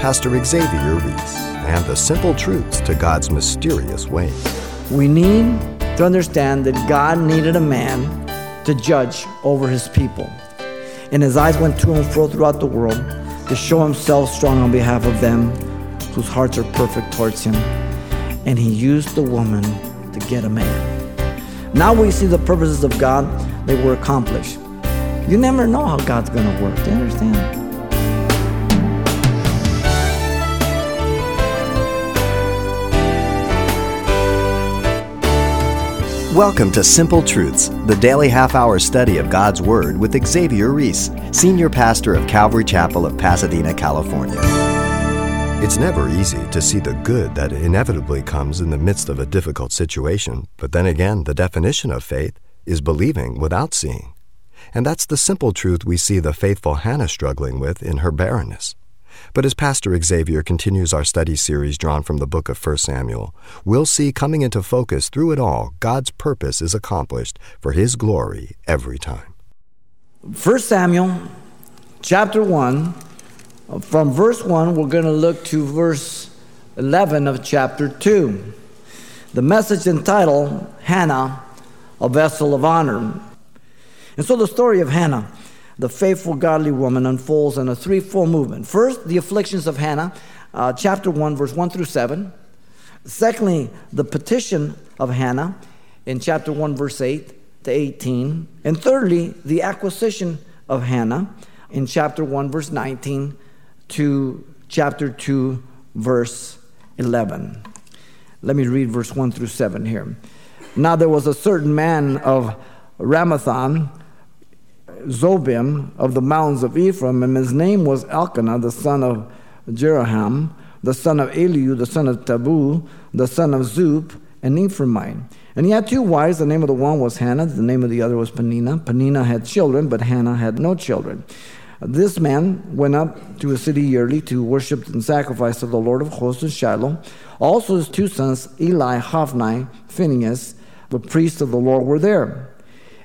Pastor Xavier Reese and the simple truths to God's mysterious ways. We need to understand that God needed a man to judge over his people. And his eyes went to and fro throughout the world to show himself strong on behalf of them whose hearts are perfect towards him. And he used the woman to get a man. Now we see the purposes of God, they were accomplished. You never know how God's going to work. Do you understand? Welcome to Simple Truths, the daily half hour study of God's Word with Xavier Reese, Senior Pastor of Calvary Chapel of Pasadena, California. It's never easy to see the good that inevitably comes in the midst of a difficult situation, but then again, the definition of faith is believing without seeing. And that's the simple truth we see the faithful Hannah struggling with in her barrenness. But as Pastor Xavier continues our study series drawn from the book of 1 Samuel, we'll see coming into focus through it all, God's purpose is accomplished for his glory every time. 1 Samuel chapter 1, from verse 1, we're going to look to verse 11 of chapter 2. The message entitled Hannah, a vessel of honor. And so the story of Hannah the faithful, godly woman unfolds in a threefold movement. First, the afflictions of Hannah, uh, chapter 1, verse 1 through 7. Secondly, the petition of Hannah in chapter 1, verse 8 to 18. And thirdly, the acquisition of Hannah in chapter 1, verse 19 to chapter 2, verse 11. Let me read verse 1 through 7 here. Now there was a certain man of Ramathaim Zophim of the mountains of Ephraim, and his name was Elkanah, the son of Jeroham, the son of Elihu, the son of Tohu, the son of Zuph, an Ephraimite. And he had two wives. The name of the one was Hannah, the name of the other was Peninnah. Peninnah had children, but Hannah had no children. This man went up to a city yearly to worship and sacrifice to the Lord of hosts in Shiloh. Also, his two sons, Eli, Hophni, Phinehas, the priests of the Lord, were there.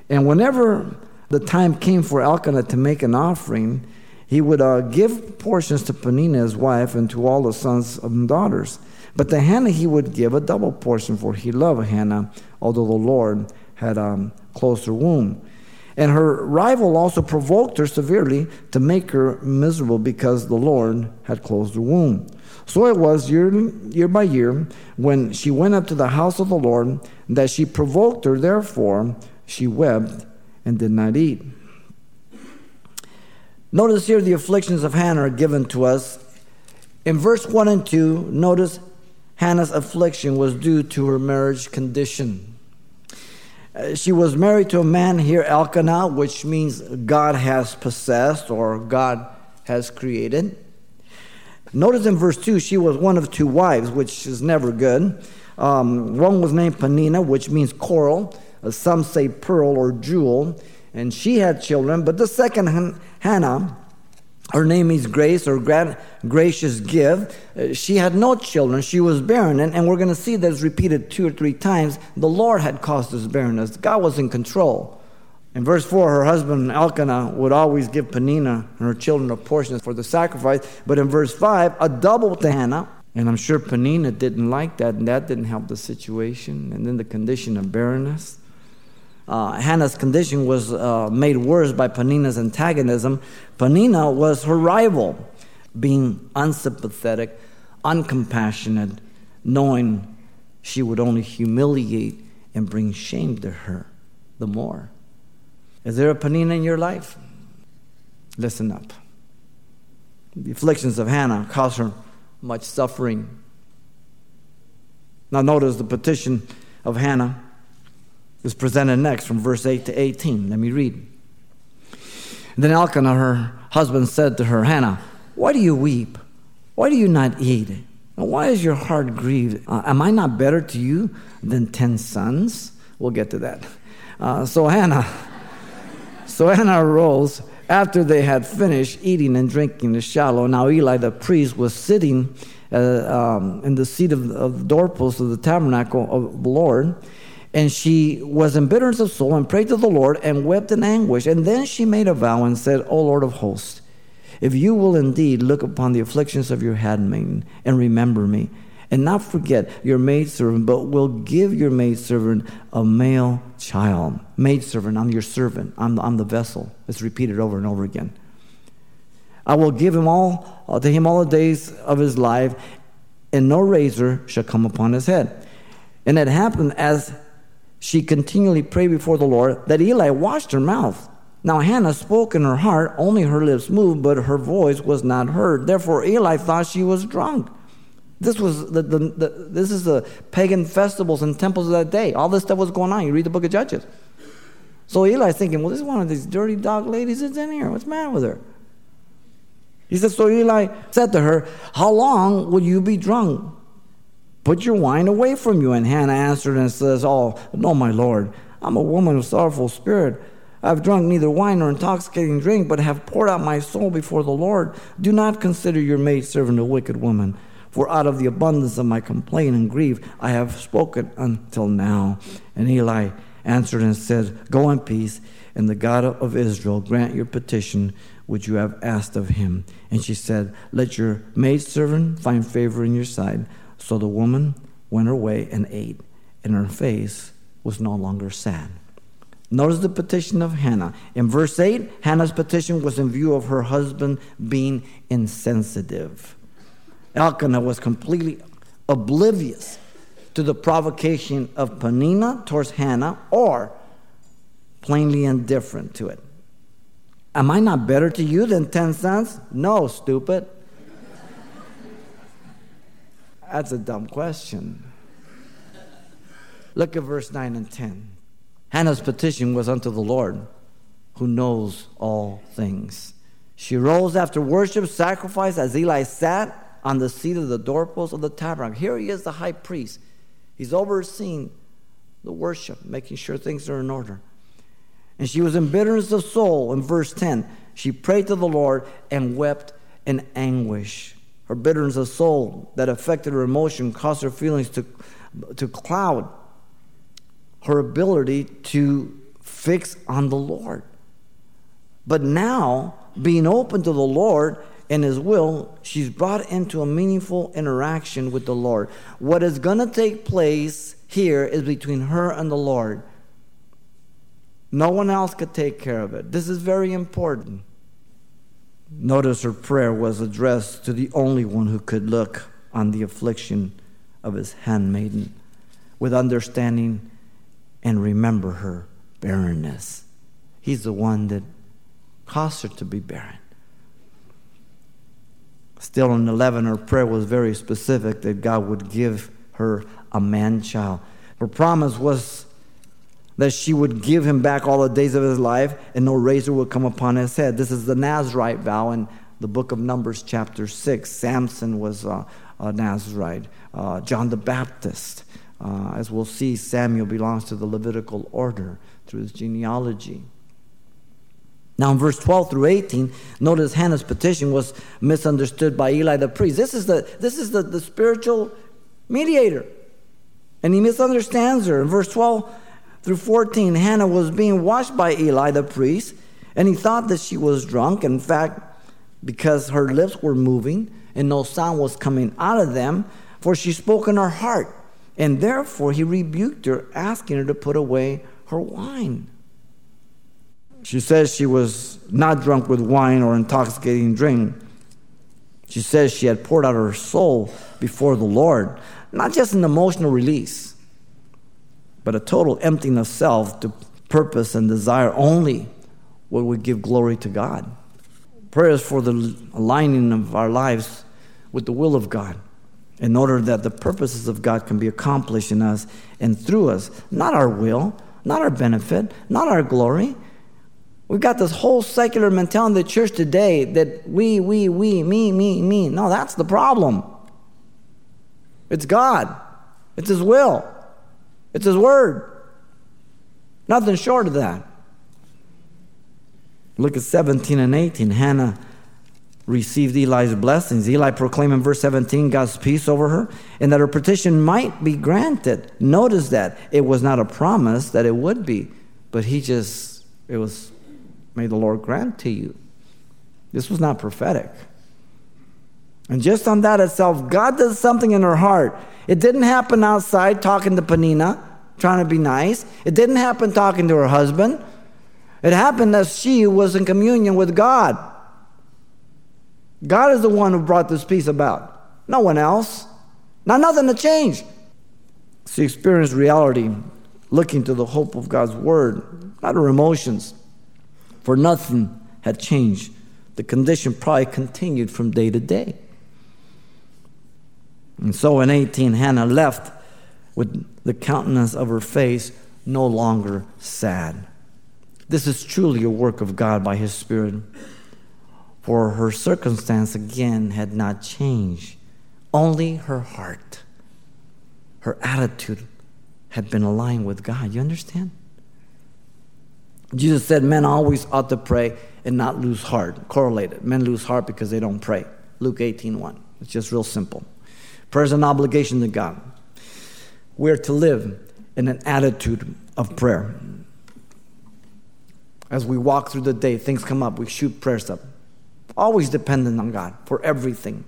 And whenever the time came for Elkanah to make an offering, he would uh, give portions to Peninnah, his wife, and to all the sons and daughters. But to Hannah he would give a double portion, for he loved Hannah, although the Lord had um, closed her womb. And her rival also provoked her severely to make her miserable because the Lord had closed her womb. So it was year, year by year when she went up to the house of the Lord that she provoked her. Therefore, she wept and did not eat. Notice here the afflictions of Hannah are given to us. In verse 1 and 2, notice Hannah's affliction was due to her marriage condition. Uh, she was married to a man here, Elkanah, which means God has possessed or God has created. Notice in verse 2, she was one of two wives, which is never good. Um, one was named Peninnah, which means coral, some say pearl or jewel, and she had children. But the second Hannah, her name is Grace or Gracious Gift. Uh, she had no children. She was barren. And, and we're going to see that it's repeated two or three times. The Lord had caused this barrenness, God was in control. In verse 4, her husband Elkanah would always give Peninnah and her children a portion for the sacrifice. But in verse 5, a double to Hannah. And I'm sure Peninnah didn't like that, and that didn't help the situation. And then the condition of barrenness. Uh, Hannah's condition was uh, made worse by Peninnah's antagonism. Peninnah was her rival, being unsympathetic, uncompassionate, knowing she would only humiliate and bring shame to her the more. Is there a Peninnah in your life? Listen up. The afflictions of Hannah caused her much suffering. Now, notice the petition of Hannah is presented next from verse 8 to 18. Let me read. Then Elkanah, her husband, said to her, Hannah, why do you weep? Why do you not eat? And why is your heart grieved? Uh, am I not better to you than ten sons? We'll get to that. Uh, so Hannah, so Hannah arose after they had finished eating and drinking the Shiloh. Now Eli the priest was sitting uh, um, in the seat of, of the doorpost of the tabernacle of the Lord. And she was in bitterness of soul and prayed to the Lord and wept in anguish. And then she made a vow and said, O Lord of hosts, If you will indeed look upon the afflictions of your handmaiden and remember me, and not forget your maidservant, but will give your maidservant a male child. Maidservant, I'm your servant. I'm, I'm the vessel. It's repeated over and over again. I will give him all uh, to him all the days of his life, and no razor shall come upon his head. And it happened as she continually prayed before the Lord that Eli washed her mouth. Now Hannah spoke in her heart, only her lips moved, but her voice was not heard. Therefore Eli thought she was drunk. This was the, the, the, this is the pagan festivals and temples of that day. All this stuff was going on. You read the book of Judges. So Eli's thinking, well, this is one of these dirty dog ladies that's in here. What's matter with her? He said, so Eli said to her, How long will you be drunk? Put your wine away from you. And Hannah answered and says, Oh, no, my Lord. I'm a woman of sorrowful spirit. I've drunk neither wine nor intoxicating drink, but have poured out my soul before the Lord. Do not consider your maidservant a wicked woman for out of the abundance of my complaint and grief, I have spoken until now. And Eli answered and said, Go in peace, and the God of Israel grant your petition which you have asked of him. And she said, Let your maidservant find favor in your sight. So the woman went her way and ate, and her face was no longer sad. Notice the petition of Hannah. In verse 8, Hannah's petition was in view of her husband being insensitive. Elkanah was completely oblivious to the provocation of Peninnah towards Hannah or plainly indifferent to it. Am I not better to you than 10 cents? No, stupid. That's a dumb question. Look at verse 9 and 10. Hannah's petition was unto the Lord, who knows all things. She rose after worship, sacrifice, as Eli sat on the seat of the doorpost of the tabernacle. Here he is, the high priest. He's overseeing the worship, making sure things are in order. And she was in bitterness of soul. In verse 10, she prayed to the Lord and wept in anguish. Her bitterness of soul that affected her emotion caused her feelings to, to cloud her ability to fix on the Lord. But now, being open to the Lord, and His will, she's brought into a meaningful interaction with the Lord. What is going to take place here is between her and the Lord. No one else could take care of it. This is very important. Notice her prayer was addressed to the only one who could look on the affliction of his handmaiden with understanding and remember her barrenness. He's the one that caused her to be barren. Still in 11, her prayer was very specific that God would give her a man child. Her promise was that she would give him back all the days of his life and no razor would come upon his head. This is the Nazarite vow in the book of Numbers, chapter 6. Samson was a, a Nazarite, uh, John the Baptist. Uh, as we'll see, Samuel belongs to the Levitical order through his genealogy. Now, in verse 12 through 18, notice Hannah's petition was misunderstood by Eli the priest. This is the, this is the, the spiritual mediator. And he misunderstands her. In verse 12 through 14, Hannah was being watched by Eli the priest, and he thought that she was drunk. In fact, because her lips were moving and no sound was coming out of them, for she spoke in her heart. And therefore, he rebuked her, asking her to put away her wine. She says she was not drunk with wine or intoxicating drink. She says she had poured out her soul before the Lord, not just an emotional release, but a total emptying of self to purpose and desire only what would give glory to God. Prayers for the aligning of our lives with the will of God in order that the purposes of God can be accomplished in us and through us. Not our will, not our benefit, not our glory, We've got this whole secular mentality in the church today that we, we, we, me, me, me. No, that's the problem. It's God, it's His will, it's His word. Nothing short of that. Look at 17 and 18. Hannah received Eli's blessings. Eli proclaimed in verse 17 God's peace over her and that her petition might be granted. Notice that it was not a promise that it would be, but he just, it was May the Lord grant to you This was not prophetic. And just on that itself, God does something in her heart. It didn't happen outside talking to Peninnah, trying to be nice. It didn't happen talking to her husband. It happened as she was in communion with God. God is the one who brought this peace about, no one else. Not nothing to change. She experienced reality, looking to the hope of God's word, not her emotions, for nothing had changed. The condition probably continued from day to day. And so in 18, Hannah left with the countenance of her face no longer sad. This is truly a work of God by His Spirit. For her circumstance again had not changed, only her heart, her attitude had been aligned with God. You understand? Jesus said men always ought to pray and not lose heart. Correlated. Men lose heart because they don't pray. Luke 18 1. It's just real simple. Prayer is an obligation to God. We're to live in an attitude of prayer. As we walk through the day, things come up, we shoot prayers up. Always dependent on God for everything.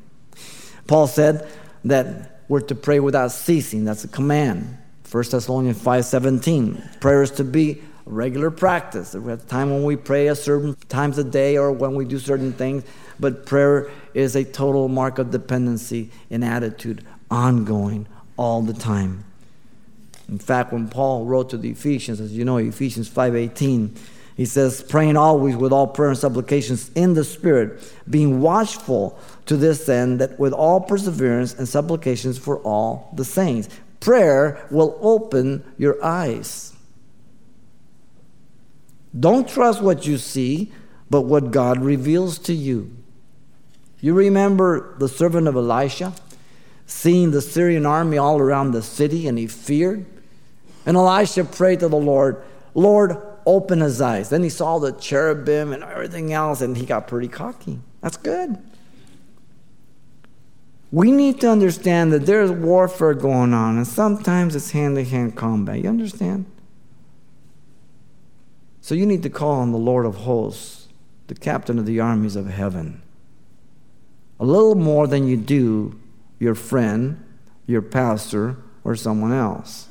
Paul said that we're to pray without ceasing. That's a command. 1 Thessalonians 5:17. Prayer is to be a regular practice. We have time when we pray a certain times a day or when we do certain things, but prayer is a total mark of dependency and attitude, ongoing all the time. In fact, when Paul wrote to the Ephesians, as you know, Ephesians 5:18, he says, praying always with all prayer and supplications in the Spirit, being watchful to this end, that with all perseverance and supplications for all the saints. Prayer will open your eyes. Don't trust what you see, but what God reveals to you. You remember the servant of Elisha seeing the Syrian army all around the city and he feared? And Elisha prayed to the Lord, Lord, open his eyes. Then he saw the cherubim and everything else, and he got pretty cocky. That's good. We need to understand that there's warfare going on, and sometimes it's hand to hand combat. You understand? So you need to call on the Lord of hosts, the captain of the armies of heaven, a little more than you do your friend, your pastor, or someone else.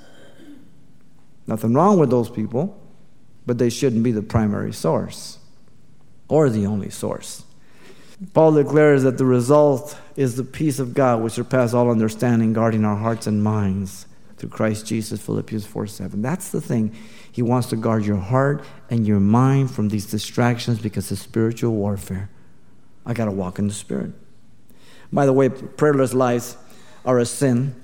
Nothing wrong with those people but they shouldn't be the primary source or the only source. Paul declares that the result is the peace of God which surpasses all understanding, guarding our hearts and minds through Christ Jesus, Philippians 4 7. That's the thing. He wants to guard your heart and your mind from these distractions because of spiritual warfare. I got to walk in the Spirit. By the way, prayerless lives are a sin.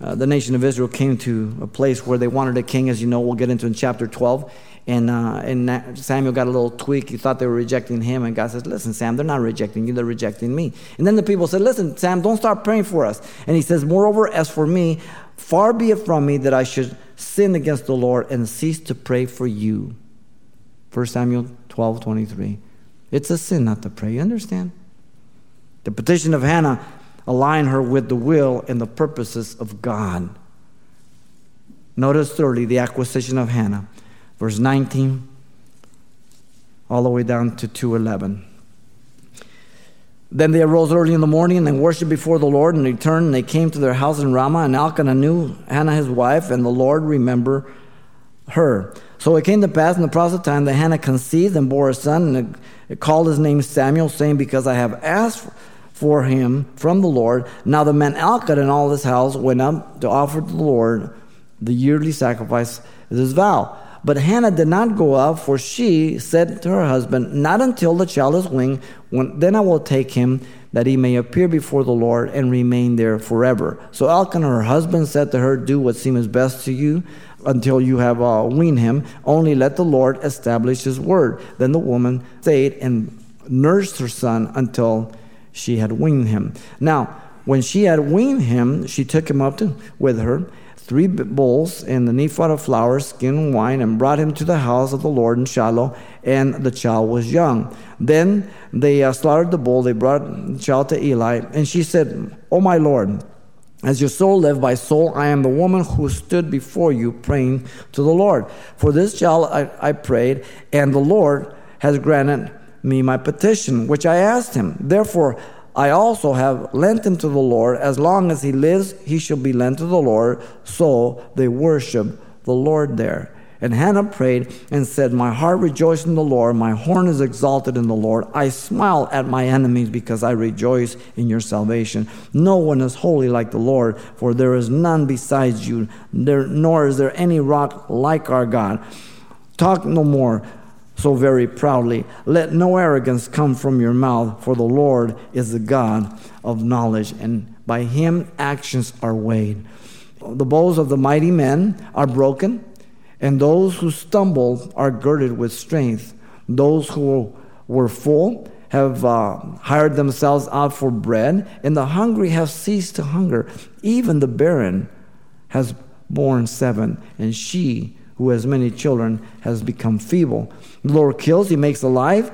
Uh, the nation of Israel came to a place where they wanted a king, as you know, we'll get into in chapter 12. And, uh, and Samuel got a little tweak. He thought they were rejecting him. And God says, Listen, Sam, they're not rejecting you, they're rejecting me. And then the people said, Listen, Sam, don't start praying for us. And he says, Moreover, as for me, far be it from me that I should sin against the Lord and cease to pray for you. 1 Samuel 12 23. It's a sin not to pray. You understand? The petition of Hannah aligned her with the will and the purposes of God. Notice thirdly the acquisition of Hannah verse 19 all the way down to 211. Then they arose early in the morning and worshiped before the Lord and returned and they came to their house in Ramah and Elkanah knew Hannah his wife and the Lord remembered her. So it came to pass in the process of time that Hannah conceived and bore a son and called his name Samuel saying because I have asked for him from the Lord. Now the man Elkanah and all his house went up to offer the Lord the yearly sacrifice as his vow. But Hannah did not go up, for she said to her husband, Not until the child is weaned, when, then I will take him, that he may appear before the Lord and remain there forever. So Elkanah, her husband, said to her, Do what seems best to you until you have uh, weaned him. Only let the Lord establish his word. Then the woman stayed and nursed her son until she had weaned him. Now, when she had weaned him, she took him up to, with her three bowls and the ephah of flour, skin and wine, and brought him to the house of the Lord in Shiloh, and the child was young. Then they uh, slaughtered the bull, they brought the child to Eli, and she said, O my Lord, as your soul live by soul, I am the woman who stood before you praying to the Lord. For this child I, I prayed, and the Lord has granted me my petition, which I asked him. Therefore, I also have lent him to the Lord. As long as he lives, he shall be lent to the Lord. So they worship the Lord there. And Hannah prayed and said, My heart rejoiced in the Lord, my horn is exalted in the Lord. I smile at my enemies because I rejoice in your salvation. No one is holy like the Lord, for there is none besides you, there, nor is there any rock like our God. Talk no more so very proudly. Let no arrogance come from your mouth, for the Lord is the God of knowledge, and by him actions are weighed. The bows of the mighty men are broken and those who stumble are girded with strength. Those who were full have uh, hired themselves out for bread, and the hungry have ceased to hunger. Even the barren has borne seven, and she who has many children has become feeble. The Lord kills, he makes alive.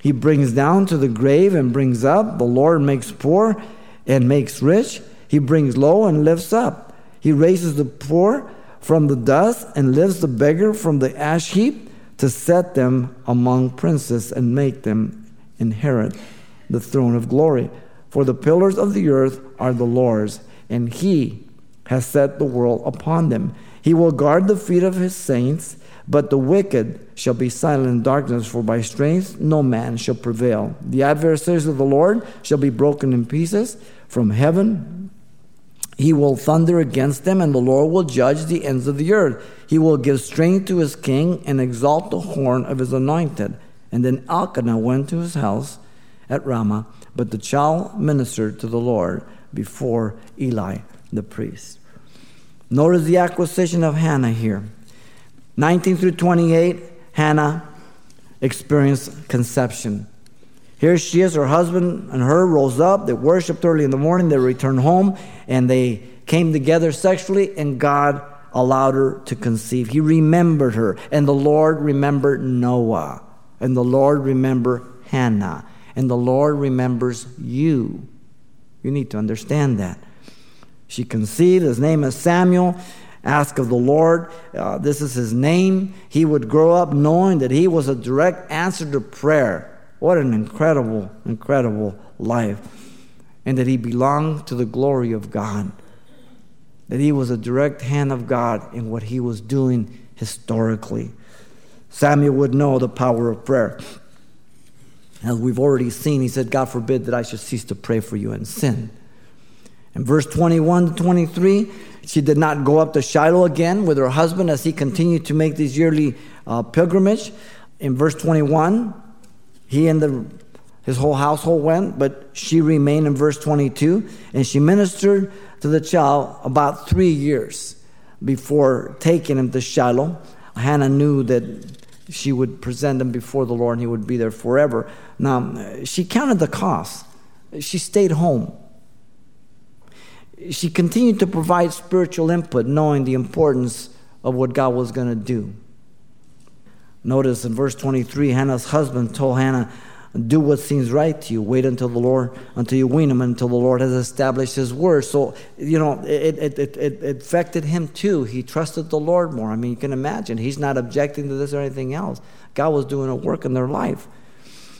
He brings down to the grave and brings up. The Lord makes poor and makes rich. He brings low and lifts up. He raises the poor from the dust and lifts the beggar from the ash heap to set them among princes and make them inherit the throne of glory. For the pillars of the earth are the Lord's, and he has set the world upon them. He will guard the feet of his saints, but the wicked shall be silent in darkness, for by strength no man shall prevail. The adversaries of the Lord shall be broken in pieces. From heaven he will thunder against them, and the Lord will judge the ends of the earth. He will give strength to his king and exalt the horn of his anointed. And then Elkanah went to his house at Ramah, but the child ministered to the Lord before Eli the priest. Notice the acquisition of Hannah here. 19 through 28, Hannah experienced conception. Here she is, her husband and her rose up. They worshiped early in the morning. They returned home and they came together sexually, and God allowed her to conceive. He remembered her, and the Lord remembered Noah, and the Lord remembered Hannah, and the Lord remembers you. You need to understand that. She conceived, his name is Samuel. Ask of the Lord, uh, this is his name. He would grow up knowing that he was a direct answer to prayer. What an incredible, incredible life. And that he belonged to the glory of God. That he was a direct hand of God in what he was doing historically. Samuel would know the power of prayer. As we've already seen, he said, God forbid that I should cease to pray for you and sin. In verse 21 to 23, she did not go up to Shiloh again with her husband as he continued to make this yearly uh, pilgrimage. In verse 21, he and the, his whole household went, but she remained in verse 22, and she ministered to the child about three years before taking him to Shiloh. Hannah knew that she would present him before the Lord and he would be there forever. Now, she counted the cost. She stayed home. She continued to provide spiritual input, knowing the importance of what God was going to do. Notice in verse 23, Hannah's husband told Hannah, Do what seems right to you. Wait until the Lord, until you wean him, until the Lord has established his word. So, you know, it, it, it, it affected him too. He trusted the Lord more. I mean, you can imagine. He's not objecting to this or anything else. God was doing a work in their life.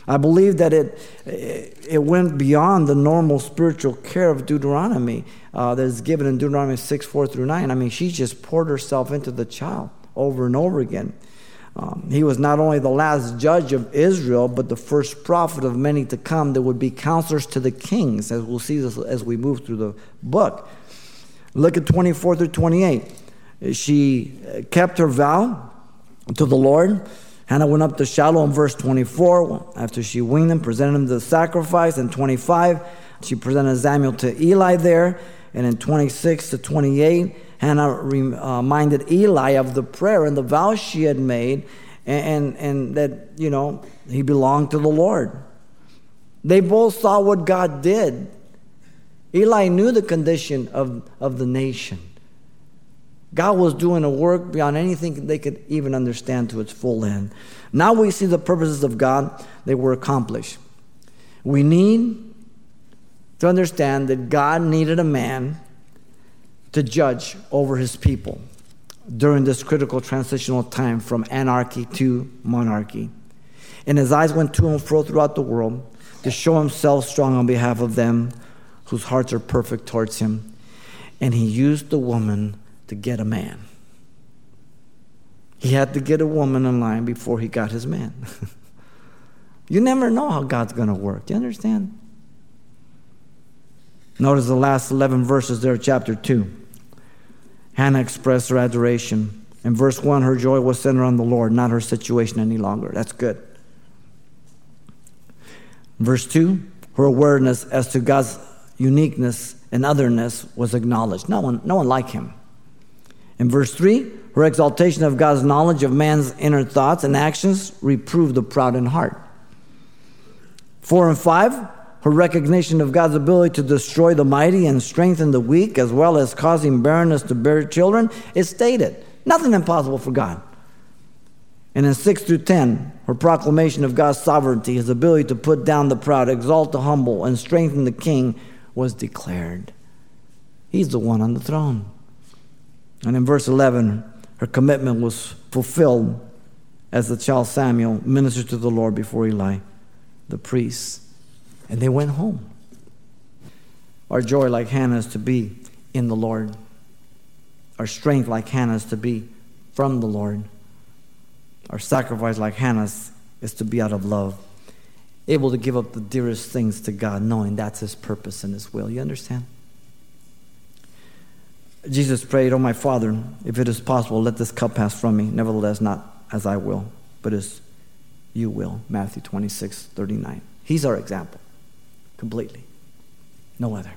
I believe that it, it went beyond the normal spiritual care of Deuteronomy uh, that is given in Deuteronomy 6 4 through 9. I mean, she just poured herself into the child over and over again. Um, he was not only the last judge of Israel, but the first prophet of many to come that would be counselors to the kings, as we'll see this as we move through the book. Look at 24 through 28. She kept her vow to the Lord. Hannah went up to Shiloh in verse 24. After she weaned him, presented him to the sacrifice. In 25, she presented Samuel to Eli there. And in 26 to 28, Hannah uh, reminded Eli of the prayer and the vow she had made, and, and, and that, you know, he belonged to the Lord. They both saw what God did. Eli knew the condition of, of the nation. God was doing a work beyond anything they could even understand to its full end. Now we see the purposes of God, they were accomplished. We need to understand that God needed a man to judge over his people during this critical transitional time from anarchy to monarchy. And his eyes went to and fro throughout the world to show himself strong on behalf of them whose hearts are perfect towards him. And he used the woman to get a man. He had to get a woman in line before he got his man. you never know how God's going to work. Do you understand? Notice the last 11 verses there, chapter 2. Hannah expressed her adoration. In verse 1, her joy was centered on the Lord, not her situation any longer. That's good. Verse 2, her awareness as to God's uniqueness and otherness was acknowledged. No one, no one like him. In verse 3, her exaltation of God's knowledge of man's inner thoughts and actions reproved the proud in heart. 4 and 5, her recognition of God's ability to destroy the mighty and strengthen the weak, as well as causing barrenness to bear children, is stated. Nothing impossible for God. And in 6 through 10, her proclamation of God's sovereignty, his ability to put down the proud, exalt the humble, and strengthen the king was declared. He's the one on the throne. And in verse 11, her commitment was fulfilled as the child Samuel ministered to the Lord before Eli, the priest. And they went home. Our joy, like Hannah's, to be in the Lord. Our strength, like Hannah's, to be from the Lord. Our sacrifice, like Hannah's, is to be out of love, able to give up the dearest things to God, knowing that's His purpose and His will. You understand? Jesus prayed, Oh, my Father, if it is possible, let this cup pass from me. Nevertheless, not as I will, but as you will. Matthew 26, 39. He's our example, completely. No other.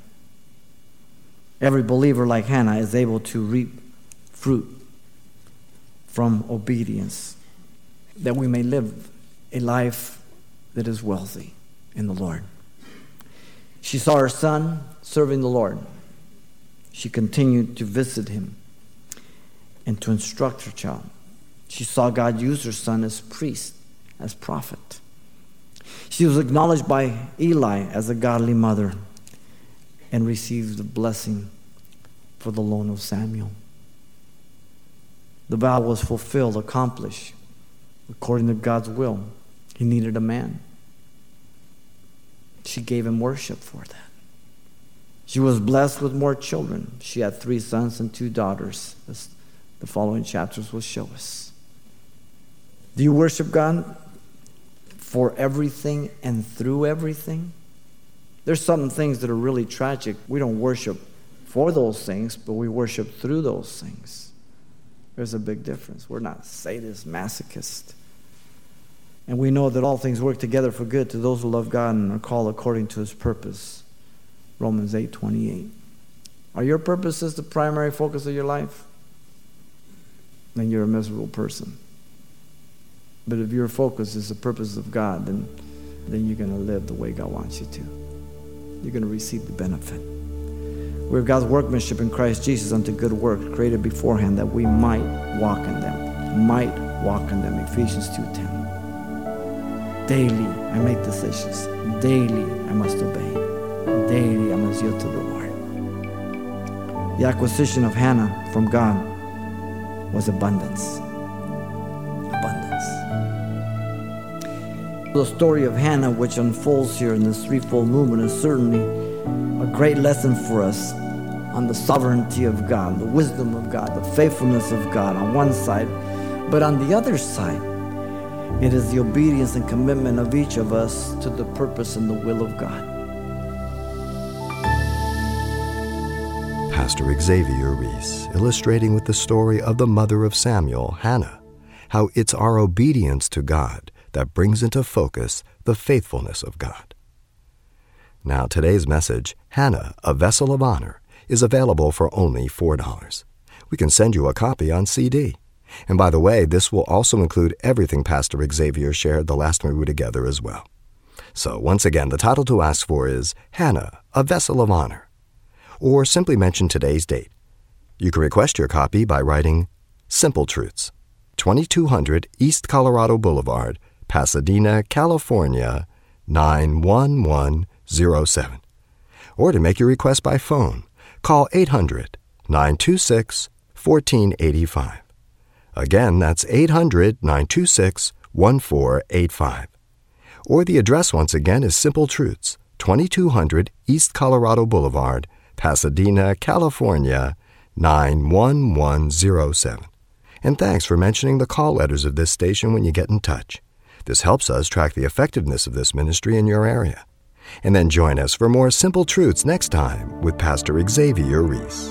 Every believer, like Hannah, is able to reap fruit from obedience, that we may live a life that is wealthy in the Lord. She saw her son serving the Lord she continued to visit him and to instruct her child. She saw God use her son as priest, as prophet. She was acknowledged by Eli as a godly mother and received the blessing for the loan of Samuel. The vow was fulfilled, accomplished, according to God's will. He needed a man. She gave him worship for that. She was blessed with more children. She had three sons and two daughters, as the following chapters will show us. Do you worship God for everything and through everything? There's some things that are really tragic. We don't worship for those things, but we worship through those things. There's a big difference. We're not sadists, masochists. And we know that all things work together for good to those who love God and are called according to his purpose. Romans 8 28. Are your purposes the primary focus of your life? Then you're a miserable person. But if your focus is the purpose of God, then, then you're going to live the way God wants you to. You're going to receive the benefit. We're God's workmanship in Christ Jesus unto good works created beforehand that we might walk in them. Might walk in them. Ephesians 2.10. Daily I make decisions. Daily I must obey daily I must yield to the Lord. The acquisition of Hannah from God was abundance. Abundance. The story of Hannah, which unfolds here in this threefold movement, is certainly a great lesson for us on the sovereignty of God, the wisdom of God, the faithfulness of God on one side. But on the other side, it is the obedience and commitment of each of us to the purpose and the will of God. Pastor Xavier Reese, illustrating with the story of the mother of Samuel, Hannah, how it's our obedience to God that brings into focus the faithfulness of God. Now, today's message, Hannah, a Vessel of Honor, is available for only $4. We can send you a copy on CD. And by the way, this will also include everything Pastor Xavier shared the last time we were together as well. So, once again, the title to ask for is Hannah, a Vessel of Honor or simply mention today's date. You can request your copy by writing Simple Truths, 2200 East Colorado Boulevard, Pasadena, California 91107. Or to make your request by phone, call 800 926 1485. Again, that's 800 926 1485. or the address once again is Simple Truths, 2200 East Colorado Boulevard, Pasadena, California, 91107. And thanks for mentioning the call letters of this station when you get in touch. This helps us track the effectiveness of this ministry in your area. And then join us for more Simple Truths next time with Pastor Xavier Reese.